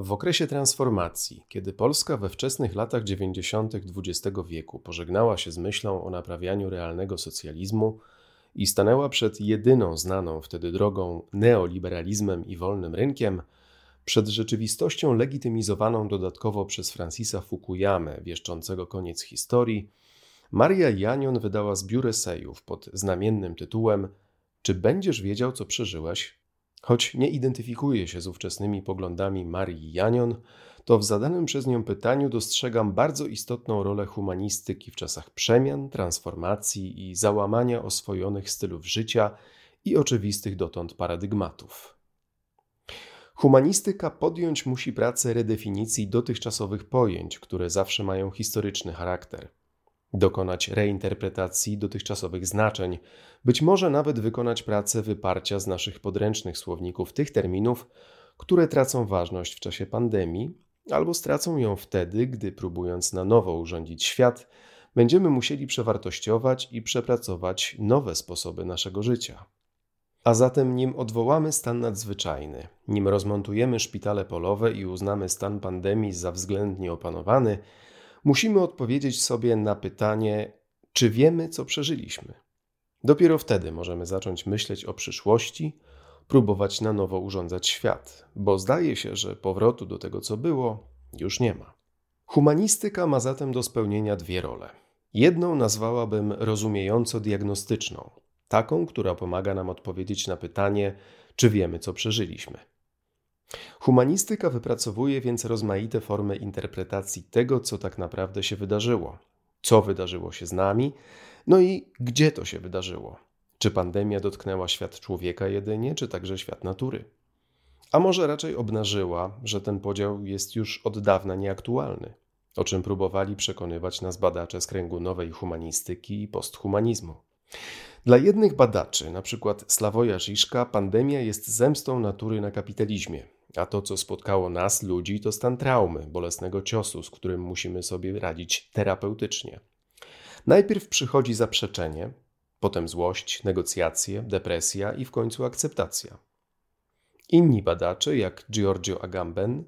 W okresie transformacji, kiedy Polska we wczesnych latach 90. XX wieku pożegnała się z myślą o naprawianiu realnego socjalizmu i stanęła przed jedyną znaną wtedy drogą neoliberalizmem i wolnym rynkiem, przed rzeczywistością legitymizowaną dodatkowo przez Francisa Fukuyamę, wieszczącego koniec historii, Maria Janion wydała zbiór esejów pod znamiennym tytułem Czy będziesz wiedział, co przeżyłeś? Choć nie identyfikuje się z ówczesnymi poglądami Marii Janion, to w zadanym przez nią pytaniu dostrzegam bardzo istotną rolę humanistyki w czasach przemian, transformacji i załamania oswojonych stylów życia i oczywistych dotąd paradygmatów. Humanistyka podjąć musi pracę redefinicji dotychczasowych pojęć, które zawsze mają historyczny charakter dokonać reinterpretacji dotychczasowych znaczeń, być może nawet wykonać pracę wyparcia z naszych podręcznych słowników tych terminów, które tracą ważność w czasie pandemii, albo stracą ją wtedy, gdy próbując na nowo urządzić świat, będziemy musieli przewartościować i przepracować nowe sposoby naszego życia. A zatem, nim odwołamy stan nadzwyczajny, nim rozmontujemy szpitale polowe i uznamy stan pandemii za względnie opanowany, musimy odpowiedzieć sobie na pytanie, czy wiemy, co przeżyliśmy. Dopiero wtedy możemy zacząć myśleć o przyszłości, próbować na nowo urządzać świat, bo zdaje się, że powrotu do tego, co było, już nie ma. Humanistyka ma zatem do spełnienia dwie role. Jedną nazwałabym rozumiejąco-diagnostyczną, taką, która pomaga nam odpowiedzieć na pytanie, czy wiemy, co przeżyliśmy. Humanistyka wypracowuje więc rozmaite formy interpretacji tego, co tak naprawdę się wydarzyło, co wydarzyło się z nami, no i gdzie to się wydarzyło. Czy pandemia dotknęła świat człowieka jedynie, czy także świat natury? A może raczej obnażyła, że ten podział jest już od dawna nieaktualny, o czym próbowali przekonywać nas badacze z kręgu nowej humanistyki i posthumanizmu. Dla jednych badaczy, np. Slawoja Żiszka, pandemia jest zemstą natury na kapitalizmie, a to, co spotkało nas, ludzi, to stan traumy, bolesnego ciosu, z którym musimy sobie radzić terapeutycznie. Najpierw przychodzi zaprzeczenie, potem złość, negocjacje, depresja i w końcu akceptacja. Inni badacze, jak Giorgio Agamben,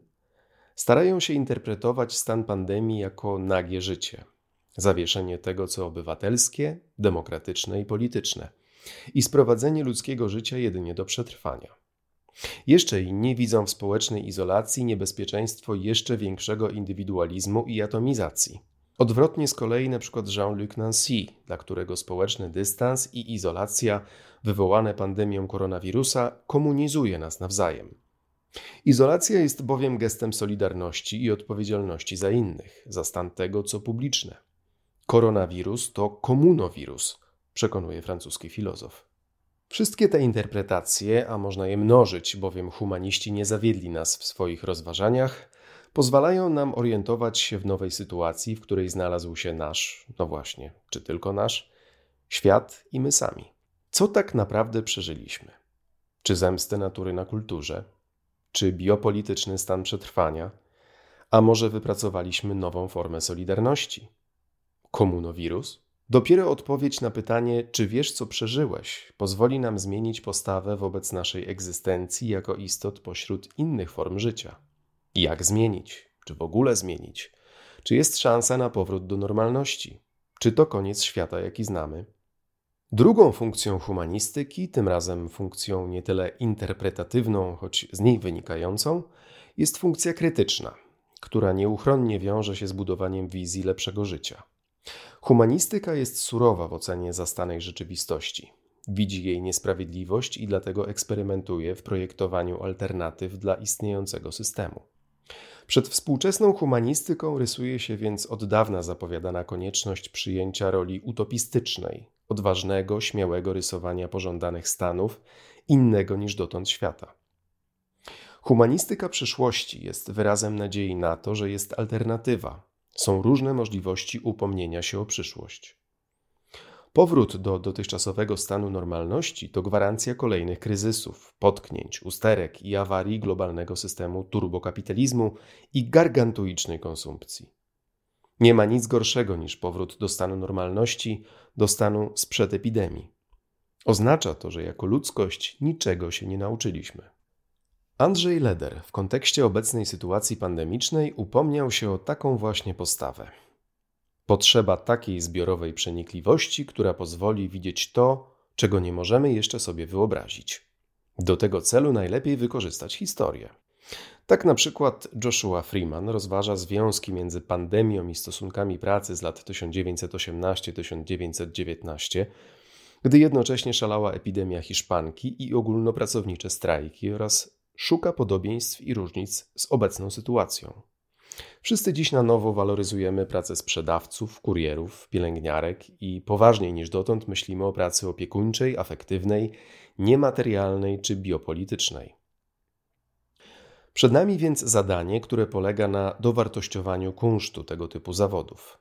starają się interpretować stan pandemii jako nagie życie, zawieszenie tego, co obywatelskie, demokratyczne i polityczne, i sprowadzenie ludzkiego życia jedynie do przetrwania. Jeszcze inni widzą w społecznej izolacji niebezpieczeństwo jeszcze większego indywidualizmu i atomizacji. Odwrotnie z kolei przykład Jean-Luc Nancy, dla którego społeczny dystans i izolacja wywołane pandemią koronawirusa komunizuje nas nawzajem. Izolacja jest bowiem gestem solidarności i odpowiedzialności za innych, za stan tego, co publiczne. Koronawirus to komunowirus, przekonuje francuski filozof. Wszystkie te interpretacje, a można je mnożyć, bowiem humaniści nie zawiedli nas w swoich rozważaniach, pozwalają nam orientować się w nowej sytuacji, w której znalazł się nasz, no właśnie, czy tylko nasz, świat i my sami. Co tak naprawdę przeżyliśmy? Czy zemstę natury na kulturze? Czy biopolityczny stan przetrwania? A może wypracowaliśmy nową formę solidarności? Komunowirus? Dopiero odpowiedź na pytanie, czy wiesz, co przeżyłeś, pozwoli nam zmienić postawę wobec naszej egzystencji jako istot pośród innych form życia. Jak zmienić? Czy w ogóle zmienić? Czy jest szansa na powrót do normalności? Czy to koniec świata, jaki znamy? Drugą funkcją humanistyki, tym razem funkcją nie tyle interpretatywną, choć z niej wynikającą, jest funkcja krytyczna, która nieuchronnie wiąże się z budowaniem wizji lepszego życia. Humanistyka jest surowa w ocenie zastanej rzeczywistości. Widzi jej niesprawiedliwość i dlatego eksperymentuje w projektowaniu alternatyw dla istniejącego systemu. Przed współczesną humanistyką rysuje się więc od dawna zapowiadana konieczność przyjęcia roli utopistycznej, odważnego, śmiałego rysowania pożądanych stanów, innego niż dotąd świata. Humanistyka przyszłości jest wyrazem nadziei na to, że jest alternatywa, są różne możliwości upomnienia się o przyszłość. Powrót do dotychczasowego stanu normalności to gwarancja kolejnych kryzysów, potknięć, usterek i awarii globalnego systemu turbokapitalizmu i gargantuicznej konsumpcji. Nie ma nic gorszego niż powrót do stanu normalności, do stanu sprzed epidemii. Oznacza to, że jako ludzkość niczego się nie nauczyliśmy. Andrzej Leder w kontekście obecnej sytuacji pandemicznej upomniał się o taką właśnie postawę. Potrzeba takiej zbiorowej przenikliwości, która pozwoli widzieć to, czego nie możemy jeszcze sobie wyobrazić. Do tego celu najlepiej wykorzystać historię. Tak na przykład Joshua Freeman rozważa związki między pandemią i stosunkami pracy z lat 1918-1919, gdy jednocześnie szalała epidemia hiszpanki i ogólnopracownicze strajki oraz szuka podobieństw i różnic z obecną sytuacją. Wszyscy dziś na nowo waloryzujemy pracę sprzedawców, kurierów, pielęgniarek i poważniej niż dotąd myślimy o pracy opiekuńczej, afektywnej, niematerialnej czy biopolitycznej. Przed nami więc zadanie, które polega na dowartościowaniu kunsztu tego typu zawodów.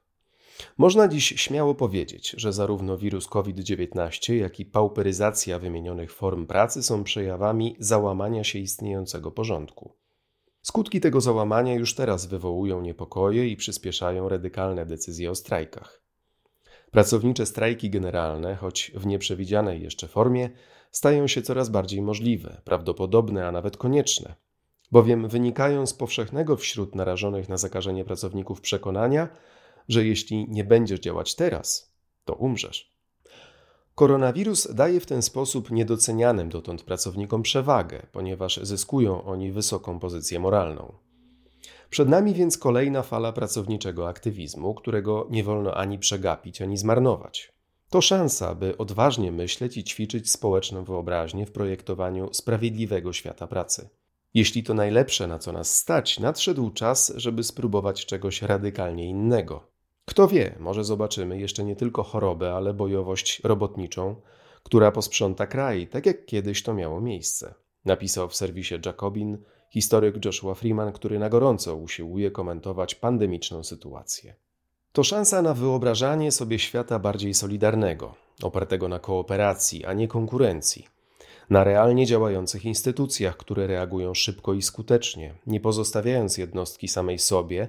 Można dziś śmiało powiedzieć, że zarówno wirus COVID-19, jak i pauperyzacja wymienionych form pracy są przejawami załamania się istniejącego porządku. Skutki tego załamania już teraz wywołują niepokoje i przyspieszają radykalne decyzje o strajkach. Pracownicze strajki generalne, choć w nieprzewidzianej jeszcze formie, stają się coraz bardziej możliwe, prawdopodobne, a nawet konieczne, bowiem wynikają z powszechnego wśród narażonych na zakażenie pracowników przekonania, że jeśli nie będziesz działać teraz, to umrzesz. Koronawirus daje w ten sposób niedocenianym dotąd pracownikom przewagę, ponieważ zyskują oni wysoką pozycję moralną. Przed nami więc kolejna fala pracowniczego aktywizmu, którego nie wolno ani przegapić, ani zmarnować. To szansa, by odważnie myśleć i ćwiczyć społeczną wyobraźnię w projektowaniu sprawiedliwego świata pracy. Jeśli to najlepsze, na co nas stać, nadszedł czas, żeby spróbować czegoś radykalnie innego. Kto wie, może zobaczymy jeszcze nie tylko chorobę, ale bojowość robotniczą, która posprząta kraj, tak jak kiedyś to miało miejsce. Napisał w serwisie Jacobin historyk Joshua Freeman, który na gorąco usiłuje komentować pandemiczną sytuację. To szansa na wyobrażanie sobie świata bardziej solidarnego, opartego na kooperacji, a nie konkurencji, na realnie działających instytucjach, które reagują szybko i skutecznie, nie pozostawiając jednostki samej sobie,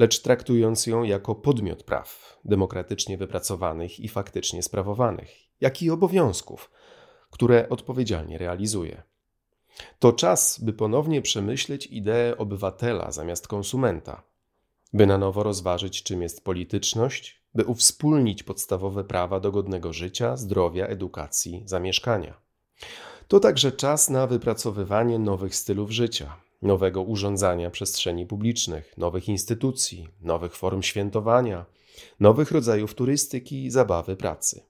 lecz traktując ją jako podmiot praw, demokratycznie wypracowanych i faktycznie sprawowanych, jak i obowiązków, które odpowiedzialnie realizuje. To czas, by ponownie przemyśleć ideę obywatela zamiast konsumenta, by na nowo rozważyć, czym jest polityczność, by uwspólnić podstawowe prawa do godnego życia, zdrowia, edukacji, zamieszkania. To także czas na wypracowywanie nowych stylów życia, nowego urządzania przestrzeni publicznych, nowych instytucji, nowych form świętowania, nowych rodzajów turystyki zabawy pracy.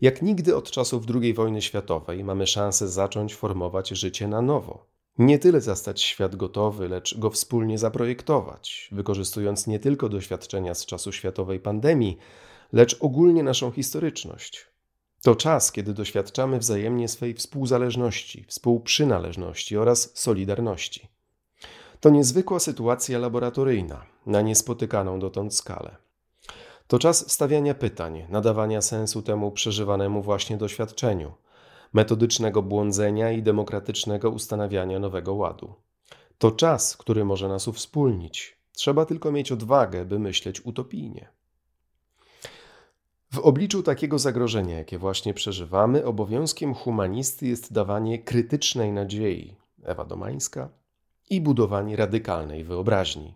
Jak nigdy od czasów II wojny światowej mamy szansę zacząć formować życie na nowo. Nie tyle zastać świat gotowy, lecz go wspólnie zaprojektować, wykorzystując nie tylko doświadczenia z czasu światowej pandemii, lecz ogólnie naszą historyczność. To czas, kiedy doświadczamy wzajemnie swej współzależności, współprzynależności oraz solidarności. To niezwykła sytuacja laboratoryjna, na niespotykaną dotąd skalę. To czas stawiania pytań, nadawania sensu temu przeżywanemu właśnie doświadczeniu, metodycznego błądzenia i demokratycznego ustanawiania nowego ładu. To czas, który może nas uwspólnić. Trzeba tylko mieć odwagę, by myśleć utopijnie. W obliczu takiego zagrożenia, jakie właśnie przeżywamy, obowiązkiem humanisty jest dawanie krytycznej nadziei, Ewa Domańska, i budowanie radykalnej wyobraźni.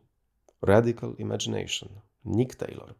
Radical Imagination, Nick Taylor.